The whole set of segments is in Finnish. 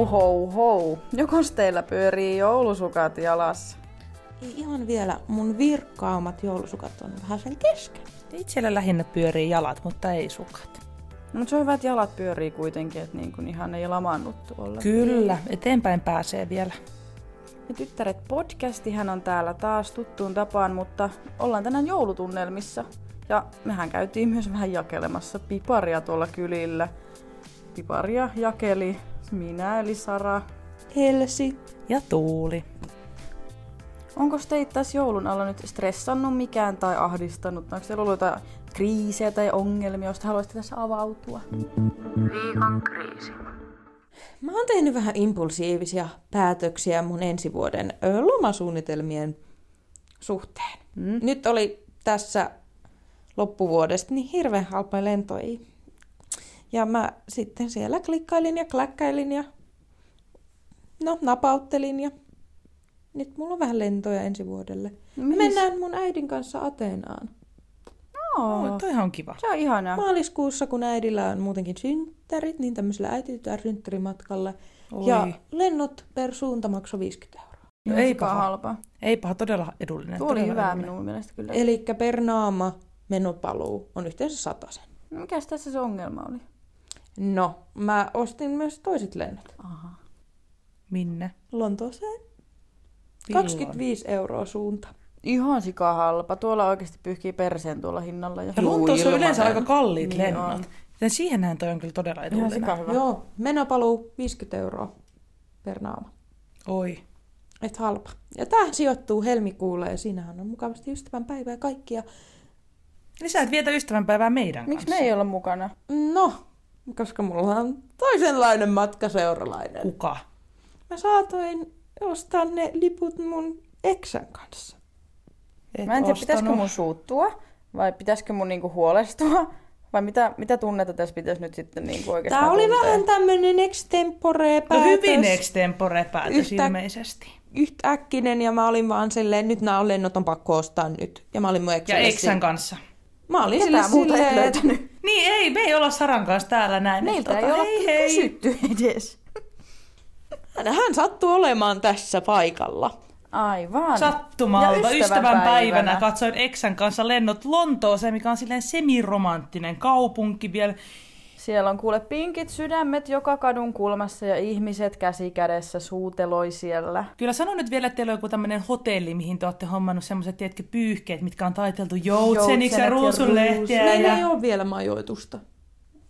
Hou hou hou. Jokos teillä pyörii joulusukat jalassa? Ei ihan vielä. Mun virkkaamat joulusukat on vähän sen kesken. Itsellä lähinnä pyörii jalat, mutta ei sukat. No, mutta se on hyvä, että jalat pyörii kuitenkin, että niin kuin ihan ei lamannut tuolla. Kyllä, eteenpäin pääsee vielä. Ja tyttäret podcastihan on täällä taas tuttuun tapaan, mutta ollaan tänään joulutunnelmissa. Ja mehän käytiin myös vähän jakelemassa piparia tuolla kylillä. Piparia jakeli minä eli Sara. Helsi. Ja Tuuli. Onko teitä tässä joulun alla nyt stressannut mikään tai ahdistanut? Onko teillä ollut jotain kriisejä tai ongelmia, joista haluaisitte tässä avautua? Viikon kriisi. Mä oon tehnyt vähän impulsiivisia päätöksiä mun ensi vuoden lomasuunnitelmien suhteen. Mm. Nyt oli tässä loppuvuodesta niin hirveän halpoja lentoja. Ja mä sitten siellä klikkailin ja kläkkäilin ja no napauttelin ja nyt mulla on vähän lentoja ensi vuodelle. No, Me mihin- mennään mun äidin kanssa Ateenaan. Joo. Oh, toihan on kiva. Se on ihanaa. Maaliskuussa, kun äidillä on muutenkin synttärit, niin tämmöisellä äititytär synttärimatkalle. Oi. Ja lennot per suunta maksoi 50 euroa. No Ei paha. halpa. Ei paha, todella edullinen. Tuo oli hyvä minun mielestä kyllä. Eli per naama menopaluu on yhteensä satasen. No, mikäs tässä se ongelma oli? No, mä ostin myös toiset lennot. Aha. Minne? Lontooseen. Milloin? 25 euroa suunta. Ihan sika halpa. Tuolla oikeasti pyyhkii perseen tuolla hinnalla. Jo. Ja Lontoossa on yleensä aika kalliit Niin lennot. on. Joten siihenhän toi on kyllä todella hyvä. Joo, menopaluu 50 euroa per naama. Oi. Et halpa. Ja tää sijoittuu helmikuulle ja siinähän on mukavasti ystävänpäivää kaikkia. Eli sä et vietä ystävänpäivää meidän Miksi me kanssa. ei olla mukana? No, koska mulla on toisenlainen matkaseuralainen. Kuka? Mä saatoin ostaa ne liput mun eksän kanssa. Et Mä en tiedä, ostanut. pitäisikö mun suuttua vai pitäisikö mun niinku huolestua. Vai mitä, mitä tunnetta tässä pitäisi nyt sitten niinku oikeastaan Tää oli tuntea? vähän tämmönen extempore No päätös. hyvin extempore päätös Yhtä- ilmeisesti. Yhtäkkinen ja mä olin vaan silleen, nyt nämä lennot on pakko ostaa nyt. Ja mä olin mun Ja eksän kanssa. Mä olin Ketään sille muuta et silleen, löytänyt. Niin ei, me ei olla Saran kanssa täällä näin. Meiltä Tota, ei olla hei, hei. kysytty edes. hän sattuu olemaan tässä paikalla. Aivan. Sattumalta Ja ystävänpäivänä katsoin eksän kanssa lennot Lontooseen, mikä on silleen semiromanttinen kaupunki vielä. Siellä on kuule pinkit sydämet joka kadun kulmassa ja ihmiset käsi kädessä suuteloi siellä. Kyllä sanon nyt vielä, että teillä on joku tämmöinen hotelli, mihin te olette hommannut semmoiset, tiedätkö, pyyhkeet, mitkä on taiteltu joutseniksi ja ja ruusunlehtiä. Meillä Ja... ei ole vielä majoitusta.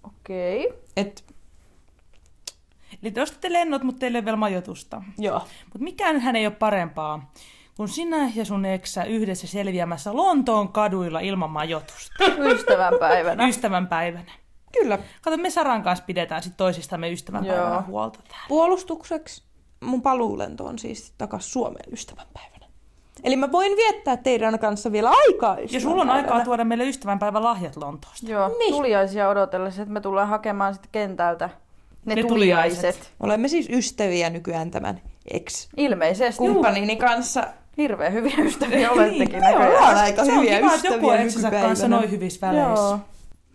Okei. Okay. Et, Eli te ostatte lennot, mutta teille ei ole vielä majoitusta. joo. Mutta mikään hän ei ole parempaa kuin sinä ja sun eksä yhdessä selviämässä Lontoon kaduilla ilman majoitusta. Ystävänpäivänä. Ystävänpäivänä. Kyllä. Kato, me Saran kanssa pidetään sit toisistamme ystävänpäivänä huolta täällä. Puolustukseksi mun paluulento on siis takas Suomeen ystävänpäivänä. Eli mä voin viettää teidän kanssa vielä aikaa Ja sulla on aikaa tuoda meille ystävänpäivän lahjat Lontoosta. Joo, Niin. tuliaisia odotellessa, että me tullaan hakemaan sitten kentältä ne, Ne tuliaiset. tuliaiset. Olemme siis ystäviä nykyään tämän Ilmeisesti. ex-kumppanini kanssa. Hirveän hyviä ystäviä olettekin Niin, me näköjään. ollaan aika Se on hyviä kiva, että joku eksänsä kanssa nykypäivänä. noin hyvissä väleissä. Joo.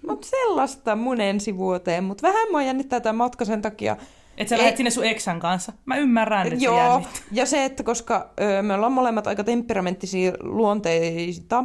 Mut sellaista mun ensi vuoteen, mutta vähän mua jännittää tämä matka sen takia. Et sä lähdet sinne sun eksän kanssa. Mä ymmärrän, että se Joo, jännittää. ja se, että koska ö, me ollaan molemmat aika temperamenttisia luonteista,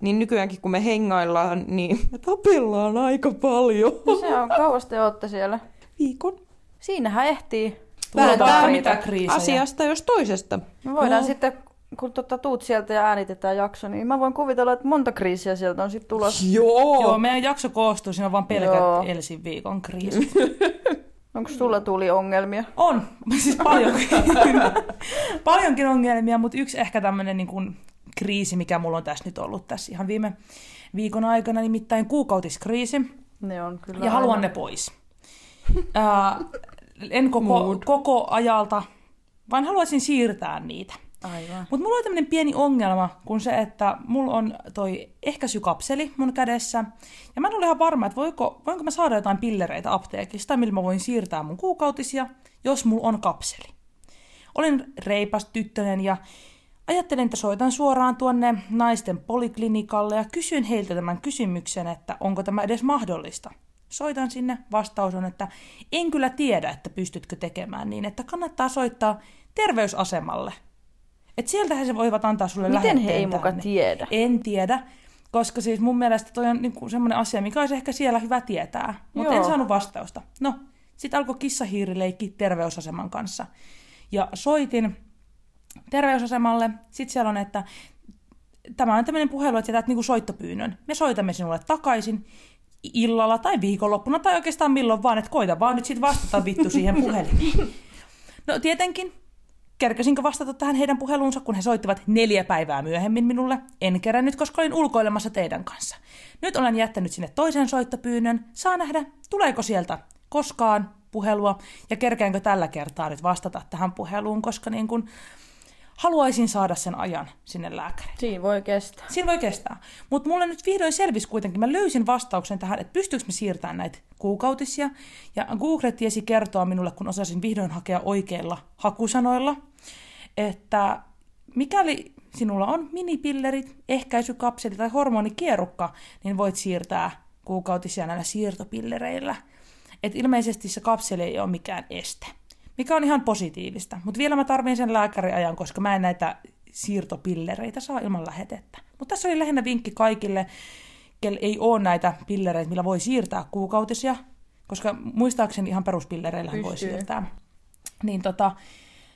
niin nykyäänkin kun me hengaillaan, niin me tapellaan aika paljon. Se on kauas te ootte siellä. Viikon. Siinähän ehtii. Riitä. mitä kriisejä. Asiasta jos toisesta. Me voidaan Joo. sitten, kun tota, tuut sieltä ja äänitetään jakso, niin mä voin kuvitella, että monta kriisiä sieltä on sitten tulossa. Joo. Joo, meidän jakso koostuu, siinä on vaan pelkät Joo. Elsin viikon kriisit. Onko sulla tuli ongelmia? On, siis paljonkin. paljonkin ongelmia, mutta yksi ehkä tämmöinen niin kuin kriisi, mikä mulla on tässä nyt ollut tässä ihan viime viikon aikana, nimittäin kuukautiskriisi. Ne on kyllä ja haluan aina. ne pois. Ää, en koko, koko ajalta, vaan haluaisin siirtää niitä. Aivan. Mutta mulla on tämmöinen pieni ongelma, kun se, että mulla on toi ehkäisykapseli mun kädessä. Ja mä en ole ihan varma, että voiko, voinko mä saada jotain pillereitä apteekista, millä mä voin siirtää mun kuukautisia, jos mulla on kapseli. Olin reipas tyttönen ja ajattelin, että soitan suoraan tuonne naisten poliklinikalle ja kysyin heiltä tämän kysymyksen, että onko tämä edes mahdollista Soitan sinne, vastaus on, että en kyllä tiedä, että pystytkö tekemään niin, että kannattaa soittaa terveysasemalle. Et sieltähän se voivat antaa sulle Miten he ei muka tänne. tiedä? En tiedä, koska siis mun mielestä toi on niinku semmoinen asia, mikä olisi ehkä siellä hyvä tietää, mutta en saanut vastausta. No, sitten alkoi kissahiirileikki terveysaseman kanssa. Ja soitin terveysasemalle, sitten siellä on, että tämä on tämmöinen puhelu, että sä teet niinku soittopyynnön. Me soitamme sinulle takaisin illalla tai viikonloppuna tai oikeastaan milloin vaan, että koita vaan nyt sitten vastata vittu siihen puhelimeen. No tietenkin, kerkäsinkö vastata tähän heidän puheluunsa, kun he soittivat neljä päivää myöhemmin minulle. En kerännyt, koska olin ulkoilemassa teidän kanssa. Nyt olen jättänyt sinne toisen soittopyynnön. Saa nähdä, tuleeko sieltä koskaan puhelua ja kerkäänkö tällä kertaa nyt vastata tähän puheluun, koska niin kun haluaisin saada sen ajan sinne lääkärille. Siinä voi kestää. Siinä voi kestää. Mutta mulle nyt vihdoin selvisi kuitenkin, mä löysin vastauksen tähän, että pystyykö me siirtämään näitä kuukautisia. Ja Google tiesi kertoa minulle, kun osasin vihdoin hakea oikeilla hakusanoilla, että mikäli sinulla on minipillerit, ehkäisykapseli tai hormonikierukka, niin voit siirtää kuukautisia näillä siirtopillereillä. Et ilmeisesti se kapseli ei ole mikään este, mikä on ihan positiivista. Mutta vielä mä tarvin sen lääkäriajan, koska mä en näitä siirtopillereitä saa ilman lähetettä. Mutta tässä oli lähinnä vinkki kaikille, kel ei ole näitä pillereitä, millä voi siirtää kuukautisia, koska muistaakseni ihan peruspillereillä voi siirtää. Niin, tota,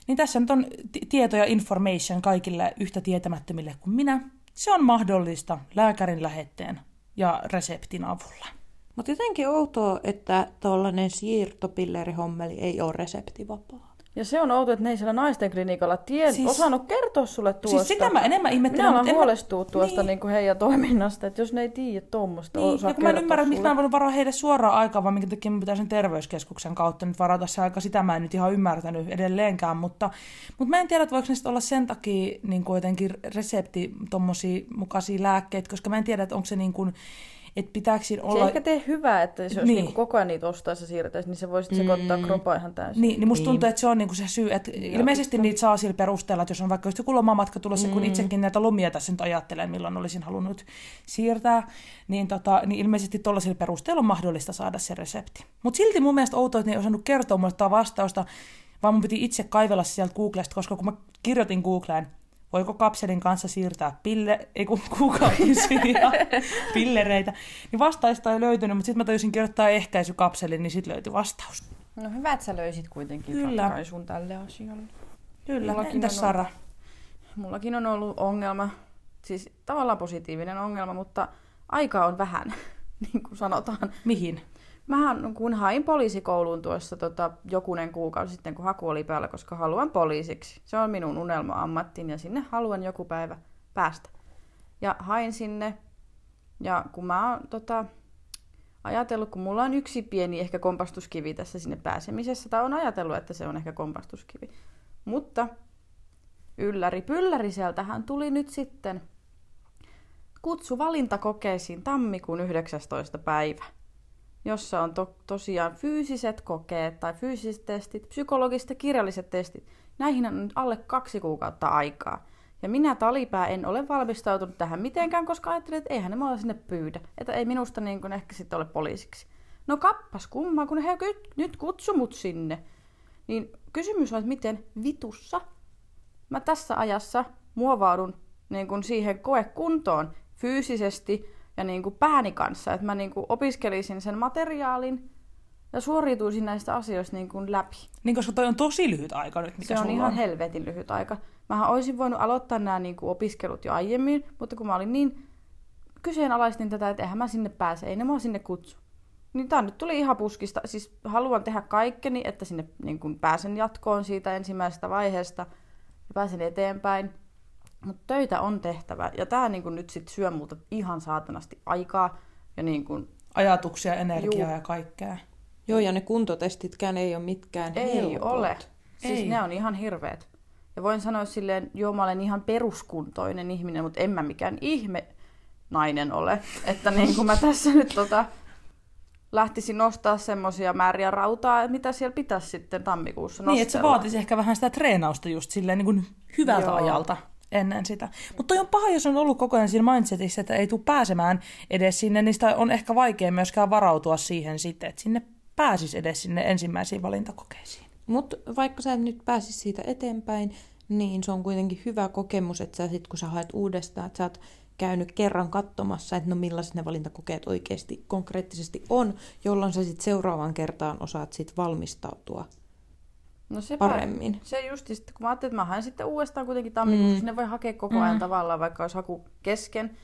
niin tässä nyt on ti- tieto ja information kaikille yhtä tietämättömille kuin minä. Se on mahdollista lääkärin lähetteen ja reseptin avulla. Mutta jotenkin outoa, että tuollainen siirtopillerihommeli ei ole reseptivapaa. Ja se on outo, että ne ei siellä naisten klinikalla tie, Siis- osannut kertoa sulle tuosta. Siis sitä mä enemmän ihmettelen, Minä alan mä- huolestua tuosta Niin. niin. Heidän toiminnasta, että jos ne ei tiedä tuommoista, Niin, osaa ja kun mä en ymmärrä, miksi mä en voinut varaa heille suoraan aikaa, vaan minkä takia mä pitää sen terveyskeskuksen kautta nyt varata se aika. Sitä mä en nyt ihan ymmärtänyt edelleenkään, mutta, mutta mä en tiedä, että voiko ne olla sen takia niin kuin jotenkin resepti tommosia mukaisia lääkkeitä, koska mä en tiedä, että onko se niin kuin, että pitääkö siinä Se olla... ehkä tee hyvää, että jos Niin. niin. niin koko ajan niitä ostaisi ja siirtäisi, niin se voisi sekoittaa mm. kropaa ihan täysin. Niin, niin musta Niin. tuntuu, että se on niinku se syy, että ilmeisesti niitä saa sillä perusteella, että jos on vaikka just joku lomamatka tulossa, mm. kun itsekin näitä lomia tässä nyt ajattelen, milloin olisin halunnut siirtää, niin, tota, niin ilmeisesti tuollaisilla perusteella on mahdollista saada se resepti. Mutta silti mun mielestä outoa, että ne ei osannut kertoa mulle vastausta, vaan mun piti itse kaivella se sieltä Googlesta, koska kun mä kirjoitin Googleen, voiko kapselin kanssa siirtää pille, ei kun kuukautisia pillereitä, niin vastausta ei löytynyt, mutta sitten mä tajusin kirjoittaa ehkäisykapselin, niin sitten löytyi vastaus. No hyvä, että sä löysit kuitenkin Kyllä. ratkaisun tälle asialle. Kyllä, Mullakin entäs on Sara? Mullakin on ollut ongelma, siis tavallaan positiivinen ongelma, mutta aikaa on vähän, niin kuin sanotaan. Mihin? Mähän kun hain poliisikouluun tuossa tota, jokunen kuukausi sitten, kun haku oli päällä, koska haluan poliisiksi. Se on minun unelma-ammattiin ja sinne haluan joku päivä päästä. Ja hain sinne, ja kun mä oon tota, ajatellut, kun mulla on yksi pieni ehkä kompastuskivi tässä sinne pääsemisessä, tai on ajatellut, että se on ehkä kompastuskivi. Mutta ylläri pylläri sieltähän tuli nyt sitten kutsu valintakokeisiin tammikuun 19. päivä jossa on to- tosiaan fyysiset kokeet tai fyysiset testit, psykologiset ja kirjalliset testit. Näihin on nyt alle kaksi kuukautta aikaa. Ja minä talipää en ole valmistautunut tähän mitenkään, koska ajattelin, että eihän ne mua sinne pyydä. Että ei minusta niin kuin ehkä sitten ole poliisiksi. No kappas kummaa, kun he nyt kutsu mut sinne. Niin kysymys on, että miten vitussa mä tässä ajassa muovaudun niin kuin siihen koekuntoon fyysisesti ja niin kuin pääni kanssa, että mä niin kuin opiskelisin sen materiaalin ja suoriutuisin näistä asioista niin kuin läpi. Niin koska toi on tosi lyhyt aika nyt, mikä Se on ihan on. helvetin lyhyt aika. Mähän olisin voinut aloittaa nämä niin kuin opiskelut jo aiemmin, mutta kun mä olin niin kyseenalaistin tätä, että eihän mä sinne pääse, ei ne mua sinne kutsu. Niin tää nyt tuli ihan puskista. Siis haluan tehdä kaikkeni, että sinne niin kuin pääsen jatkoon siitä ensimmäisestä vaiheesta ja pääsen eteenpäin. Mutta töitä on tehtävä. Ja tää niin kuin nyt sit syö multa ihan saatanasti aikaa. Ja niin kuin, Ajatuksia, energiaa Juu. ja kaikkea. Joo, ja ne kuntotestitkään ei ole mitkään ei helpot. ole. Siis Ei. ne on ihan hirveet. Ja voin sanoa silleen, joo mä olen ihan peruskuntoinen ihminen, mutta en mä mikään ihme nainen ole. Että niin kuin mä tässä nyt tota, lähtisin nostaa semmoisia määriä rautaa, mitä siellä pitäisi sitten tammikuussa nostella. Niin, että se vaatisi ehkä vähän sitä treenausta just silleen niin kuin hyvältä Joo. ajalta. Ennen sitä. Mutta on paha, jos on ollut koko ajan siinä mindsetissä, että ei tule pääsemään edes sinne, niin sitä on ehkä vaikea myöskään varautua siihen sitten, että sinne pääsisi edes sinne ensimmäisiin valintakokeisiin. Mutta vaikka sä et nyt pääsis siitä eteenpäin, niin se on kuitenkin hyvä kokemus, että sä sit kun sä haet uudestaan, että sä oot käynyt kerran katsomassa, että no millaiset ne valintakokeet oikeasti konkreettisesti on, jolloin sä sitten seuraavaan kertaan osaat sit valmistautua No se paremmin. Se just, sit, kun mä ajattelin, että mä haen sitten uudestaan kuitenkin tammikuussa, Mm. sinne voi hakea koko ajan tavallaan, vaikka olisi haku kesken,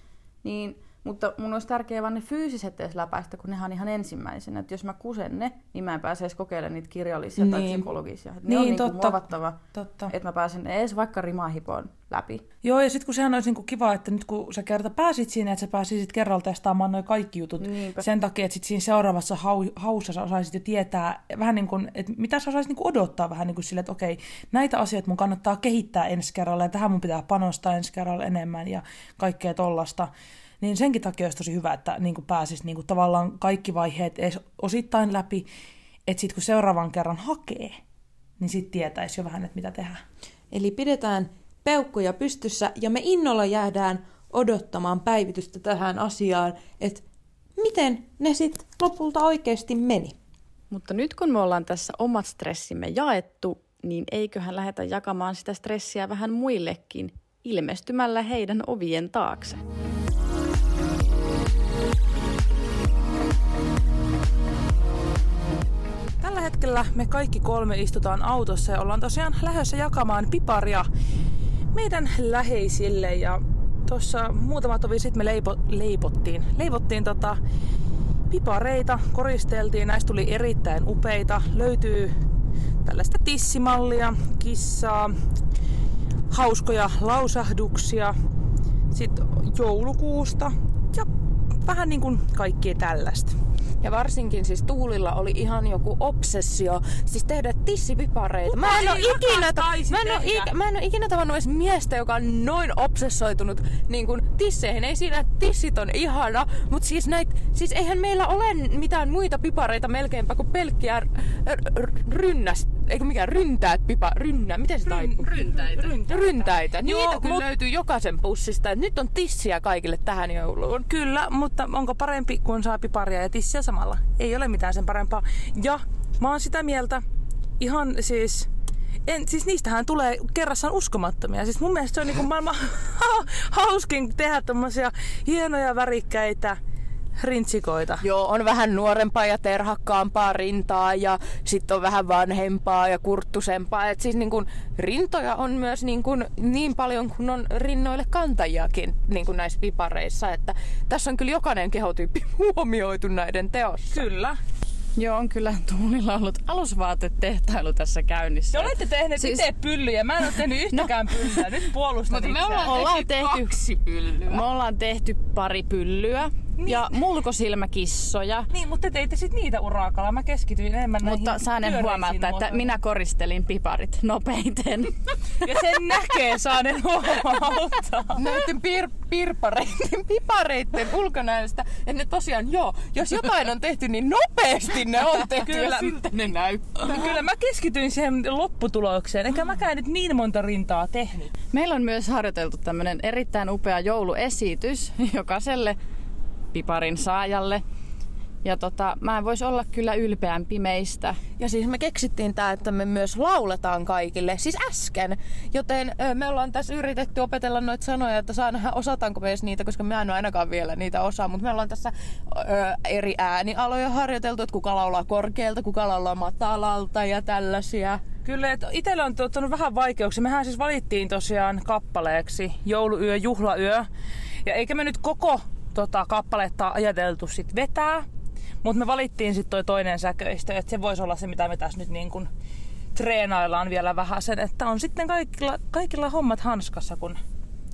niin mutta mun olisi tärkeää vaan ne fyysiset edes läpäistä, kun nehän on ihan ensimmäisenä. Että jos mä kusen ne, niin mä en pääse edes kokeilemaan niitä kirjallisia tai Niin. psykologisia. Et ne Niin, on niin totta. muovattava, Totta. että mä pääsen edes vaikka rimahipoon läpi. Joo, ja sitten kun sehän olisi niinku kiva, että nyt kun sä kerta pääsit sinne, että sä pääsisit kerralla testaamaan noin kaikki jutut Niinpä. sen takia, että sit siinä seuraavassa hau, haussa sä osaisit jo tietää vähän niin kuin, että mitä sä osaisit niinku odottaa vähän niin kuin sille, että okei, näitä asioita mun kannattaa kehittää ensi kerralla ja tähän mun pitää panostaa ensi kerralla enemmän ja kaikkea tollasta. Niin senkin takia olisi tosi hyvä, että niin kuin pääsis niin kuin tavallaan kaikki vaiheet edes osittain läpi, että sitten kun seuraavan kerran hakee, niin sitten tietäisi jo vähän, että mitä tehdään. Eli pidetään peukkuja pystyssä ja me innolla jäädään odottamaan päivitystä tähän asiaan, että miten ne sitten lopulta oikeasti meni. Mutta nyt kun me ollaan tässä omat stressimme jaettu, niin eiköhän lähdetä jakamaan sitä stressiä vähän muillekin ilmestymällä heidän ovien taakse. Hetkellä me kaikki kolme istutaan autossa ja ollaan tosiaan lähdössä jakamaan piparia meidän läheisille. Ja tuossa muutama tovi sitten me leipo, leipottiin, leivottiin tota pipareita, koristeltiin, näistä tuli erittäin upeita. Löytyy tällaista tissimallia, kissaa, hauskoja lausahduksia, sitten joulukuusta ja vähän niin kuin kaikkea tällaista. Ja varsinkin siis Tuulilla oli ihan joku obsessio, siis tehdä tissipipareita. Mä en, ikinä, mä, en ik, mä en oo ikinä tavannut edes miestä, joka on noin obsessoitunut niin kuin tisseihin. Ei siinä, että tissit on ihana, mutta siis, näit, siis eihän meillä ole mitään muita pipareita melkeinpä kuin pelkkiä r- r- rynnäs, eikö mikään ryntäät pipa, rynnä, miten se taipuu? Ryntäitä. Ryntäitä. Niitä Joo, kyllä mut- löytyy jokaisen pussista. Et nyt on tissiä kaikille tähän jouluun. Kyllä, mutta onko parempi, kun saa piparia ja tissiä samalla? Ei ole mitään sen parempaa. Ja mä oon sitä mieltä, ihan siis... En, siis niistähän tulee kerrassaan uskomattomia. Siis mun mielestä se on niinku maailman hauskin tehdä tommosia hienoja värikkäitä rintsikoita. Joo, on vähän nuorempaa ja terhakkaampaa rintaa ja sitten on vähän vanhempaa ja kurttusempaa. Et siis niin kun, rintoja on myös niin, kun, niin paljon kuin on rinnoille kantajiakin niin kun näissä pipareissa. Että tässä on kyllä jokainen kehotyyppi huomioitu näiden teossa. Kyllä. Joo, on kyllä Tuulilla ollut alusvaatetehtailu tässä käynnissä. Te olette tehneet Siis- itse pyllyjä. Mä en ole tehnyt yhtäkään pyllyä. Nyt puolustan Mutta me ollaan, ollaan tehty, kaksi pyllyä. me ollaan tehty pari pyllyä ja mulkosilmäkissoja. Niin, mutta te teitte sit niitä urakalla. Mä keskityin enemmän Mutta näihin saanen huomata, että minä koristelin piparit nopeiten. Ja sen näkee, saanen huomata. Näiden pir- pirpareiden, pipareiden ulkonäöstä. että ne tosiaan, joo, jos jotain on tehty, niin nopeasti ne on tehty Kyllä. ja siltä ne näyttää. Kyllä mä keskityin siihen lopputulokseen, enkä mäkään nyt niin monta rintaa tehnyt. Meillä on myös harjoiteltu tämmöinen erittäin upea jouluesitys jokaiselle piparin saajalle. Ja tota, mä en voisi olla kyllä ylpeämpi meistä. Ja siis me keksittiin tää, että me myös lauletaan kaikille, siis äsken. Joten me ollaan tässä yritetty opetella noita sanoja, että saa nähdä osataanko me edes niitä, koska mä en ole ainakaan vielä niitä osaa. Mutta me ollaan tässä ö, eri äänialoja harjoiteltu, että kuka laulaa korkealta, kuka laulaa matalalta ja tällaisia. Kyllä, että itselle on tuottanut vähän vaikeuksia. Mehän siis valittiin tosiaan kappaleeksi jouluyö, juhlayö. Ja eikä me nyt koko tota, kappaletta ajateltu sit vetää, mutta me valittiin sitten toi toinen säköistö, että se voisi olla se, mitä me tässä nyt niin kuin treenaillaan vielä vähän sen, että on sitten kaikilla, kaikilla hommat hanskassa, kun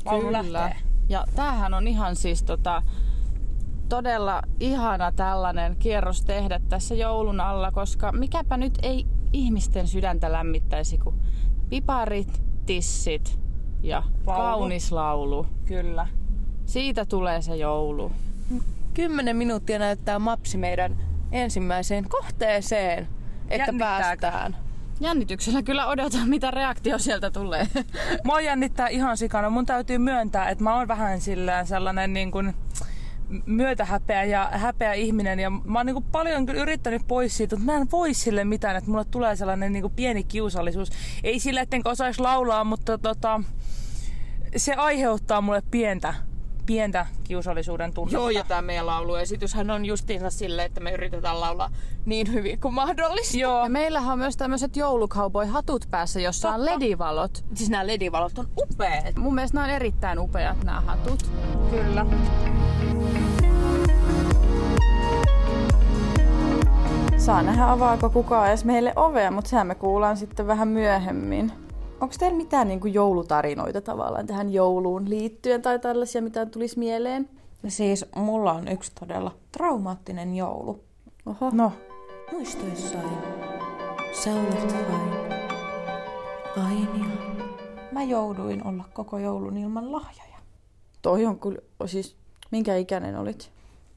laulu lähtee. Ja tämähän on ihan siis tota, todella ihana tällainen kierros tehdä tässä joulun alla, koska mikäpä nyt ei ihmisten sydäntä lämmittäisi kuin piparit, tissit ja Laulu. kaunis laulu. Kyllä. Siitä tulee se joulu. Kymmenen minuuttia näyttää mapsi meidän ensimmäiseen kohteeseen, että päästään. Jännityksellä kyllä odotan, mitä reaktio sieltä tulee. Mua jännittää ihan sikana. Mun täytyy myöntää, että mä oon vähän sillään sellainen niin kuin myötähäpeä ja häpeä ihminen. Ja mä oon niin kuin paljon kyllä yrittänyt pois siitä, mutta mä en voi sille mitään, että mulle tulee sellainen niin kuin pieni kiusallisuus. Ei sille, ettenkö osaisi laulaa, mutta tota, se aiheuttaa mulle pientä, pientä kiusallisuuden tunnetta. Joo, ja tämä meidän lauluesityshän on justiinsa sille, että me yritetään laulaa niin hyvin kuin mahdollista. Joo. Ja meillähän on myös tämmöiset joulucowboy-hatut päässä, jossa on ledivalot. Siis nämä ledivalot on upeat. Mun mielestä nämä on erittäin upeat nämä hatut. Kyllä. Saa nähdä avaako kukaan edes meille ovea, mutta sehän me kuullaan sitten vähän myöhemmin. Onko teillä mitään niin kuin joulutarinoita tavallaan tähän jouluun liittyen tai tällaisia, mitä tulisi mieleen? Siis mulla on yksi todella traumaattinen joulu. Oho. No, Muistoissain sä olet vain Ainia. Mä jouduin olla koko joulun ilman lahjoja. Toi on kyllä, siis minkä ikäinen olit?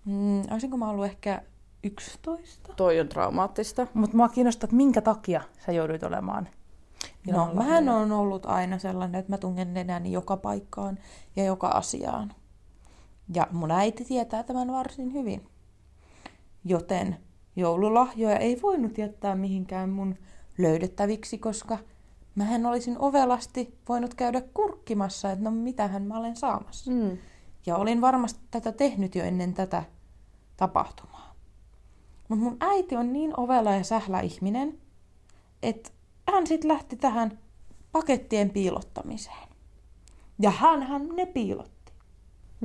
Mm, olisinko mä ollut ehkä 11? Toi on traumaattista. mutta mua kiinnostaa, että minkä takia sä jouduit olemaan No, mähän on ollut aina sellainen, että mä tungen nenäni joka paikkaan ja joka asiaan. Ja mun äiti tietää tämän varsin hyvin. Joten joululahjoja ei voinut jättää mihinkään mun löydettäviksi, koska mähän olisin ovelasti voinut käydä kurkkimassa, että no mitähän mä olen saamassa. Mm. Ja olin varmasti tätä tehnyt jo ennen tätä tapahtumaa. Mutta mun äiti on niin ovela ja sählä ihminen, että hän sitten lähti tähän pakettien piilottamiseen. Ja hänhän ne piilotti.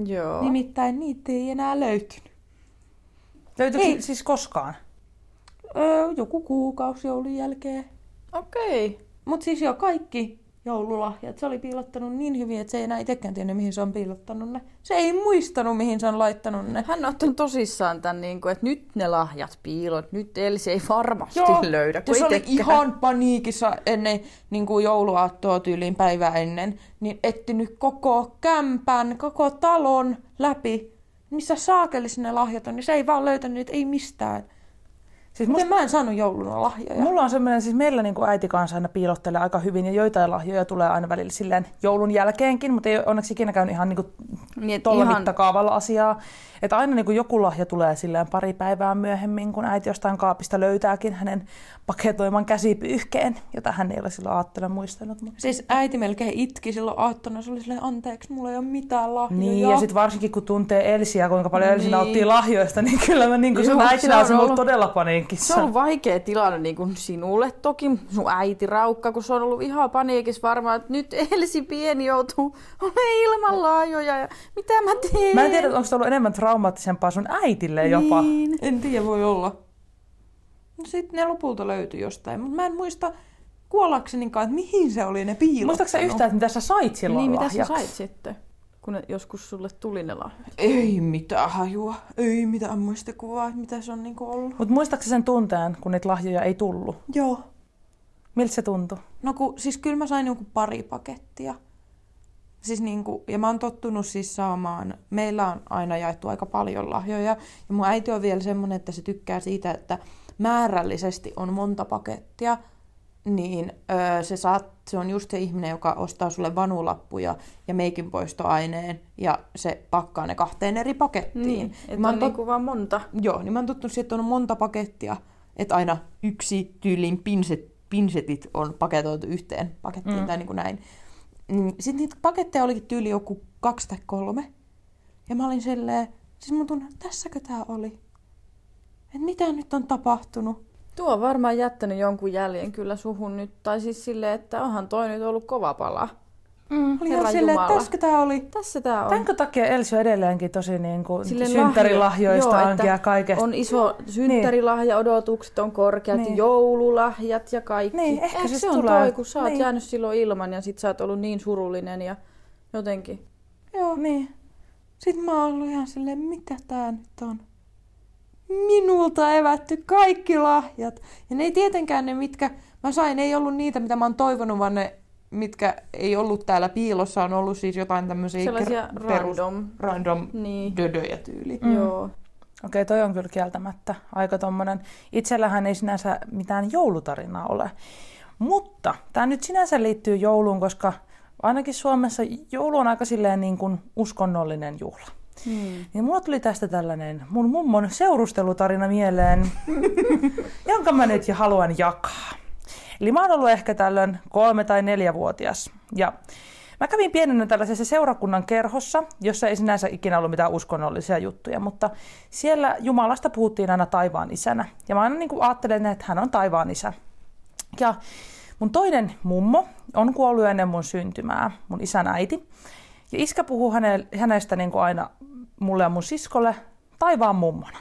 Joo. Nimittäin niitä ei enää löytynyt. Löytyykö Ei. siis koskaan? Öö, joku kuukausi joulun jälkeen. Okei. Mutta siis jo kaikki joululahjat. Se oli piilottanut niin hyvin, että se ei enää itsekään tiennyt, mihin se on piilottanut ne. Se ei muistanut, mihin se on laittanut ne. Hän on ottanut tosissaan tämän, niin kuin, että nyt ne lahjat piilot, nyt Elsi ei varmasti Joo, löydä. kun se oli ihan paniikissa ennen niin kuin jouluaattoa tyyliin päivää ennen, niin etsinyt koko kämpän, koko talon läpi, missä saakelissa ne lahjat on, niin se ei vaan löytänyt niitä, ei mistään. Siis Miten mä en saanut jouluna lahjoja? Mulla on semmoinen, siis meillä niin äiti kanssa aina piilottelee aika hyvin ja joitain lahjoja tulee aina välillä silleen joulun jälkeenkin, mutta ei onneksi ikinä käynyt ihan niin Niin, tuolla ihan- mittakaavalla asiaa. Että aina niin kuin joku lahja tulee silleen pari päivää myöhemmin, kun äiti jostain kaapista löytääkin hänen paketoiman käsipyyhkeen, jota hän ei ole silloin aattona muistanut. Mutta... Siis äiti melkein itki silloin aattona, se oli silleen, anteeksi, mulla ei ole mitään lahjoja. Niin, ja sitten varsinkin kun tuntee Elsiä, kuinka paljon Elsi Niin. nauttii lahjoista, niin kyllä mä niin kuin sun äitinä se on ollut ollut- todella paniikissa. Se on ollut vaikea tilanne niin kuin sinulle toki, sun äiti Raukka, kun se on ollut ihan paniikissa varmaan, että nyt Elsi pieni joutuu olemaan ilman laajoja ja mitä mä teen? Mä en tiedä, onko se ollut enemmän traumaattisempaa sun äitille jopa. Niin. En tiedä, voi olla. No sitten ne lopulta löytyi jostain, mutta mä en muista kuollaksenikaan, että mihin se oli ne piilottanut. Muistatko sä yhtään, että mitä sä sait silloin Niin, mitä sä lahjaksi? sait sitten, kun ne, joskus sulle tuli ne lahjat? Ei mitään hajua, ei mitään muistikuvaa, että mitä se on niinku ollut. Mutta muistatko sen tunteen, kun niitä lahjoja ei tullut? Joo. Miltä se tuntui? No kun, siis kyllä mä sain joku pari pakettia. Siis niinku, ja mä oon tottunut siis saamaan, meillä on aina jaettu aika paljon lahjoja. Ja mun äiti on vielä semmonen, että se tykkää siitä, että määrällisesti on monta pakettia. Niin öö, se, saat, se on just se ihminen, joka ostaa sulle vanulappuja ja meikin poistoaineen. Ja se pakkaa ne kahteen eri pakettiin. Niin, että Mä on tot- niinku vaan monta. Joo, niin mä oon tottunut siihen, että on monta pakettia, että aina yksi tyylin pinset, pinsetit on paketoitu yhteen pakettiin mm. tai niin kuin näin. Sitten niitä paketteja olikin tyyli joku kaksi tai kolme. Ja mä olin silleen, siis mun tunne, tässäkö tää oli? Että mitä nyt on tapahtunut? Tuo on varmaan jättänyt jonkun jäljen kyllä suhun nyt. Tai siis silleen, että onhan toi nyt ollut kova pala. Mm. Oli ihan silleen, että tässäkö tää oli? Tässä tää on. Tämänkö takia Elsi on edelleenkin tosi niin kuin Silleen synttärilahjoista lahjo- joo, ja kaikesta. On iso synttärilahja-odotukset, on korkeat, Niin. niin. joululahjat ja kaikki. Niin, ehkä Ehkä se se on tulee. toi, kun sä oot Niin. jäänyt silloin ilman ja sit sä oot ollut niin surullinen ja jotenkin. Joo. Niin. Sitten mä oon ollut ihan silleen, mitä tää nyt on? Minulta evätty kaikki lahjat. Ja ne ei tietenkään ne, mitkä mä sain, ei ollut niitä, mitä mä oon toivonut, vaan ne, mitkä ei ollut täällä piilossa, on ollut siis jotain tämmöisiä Sellaisia ker- perus- random. random Niin. dödöjä tyyli. Mm. Joo. Okei, toi on kyllä kieltämättä aika tommonen. Itsellähän ei sinänsä mitään joulutarinaa ole. Mutta tämä nyt sinänsä liittyy jouluun, koska ainakin Suomessa joulu on aika silleen niin kuin uskonnollinen juhla. Hmm. Niin mulla tuli tästä tällainen mun mummon seurustelutarina mieleen, jonka mä nyt jo haluan jakaa. Eli mä oon ollut ehkä tällöin kolme- tai neljävuotias. Ja mä kävin pienenä tällaisessa seurakunnan kerhossa, jossa ei sinänsä ikinä ollut mitään uskonnollisia juttuja, mutta siellä Jumalasta puhuttiin aina taivaan isänä. Ja mä aina niin kuin ajattelen, että hän on taivaan isä. Ja mun toinen mummo on kuollut ennen mun syntymää, mun isän äiti. Ja iskä puhuu hänestä niin kuin aina mulle ja mun siskolle taivaan mummona.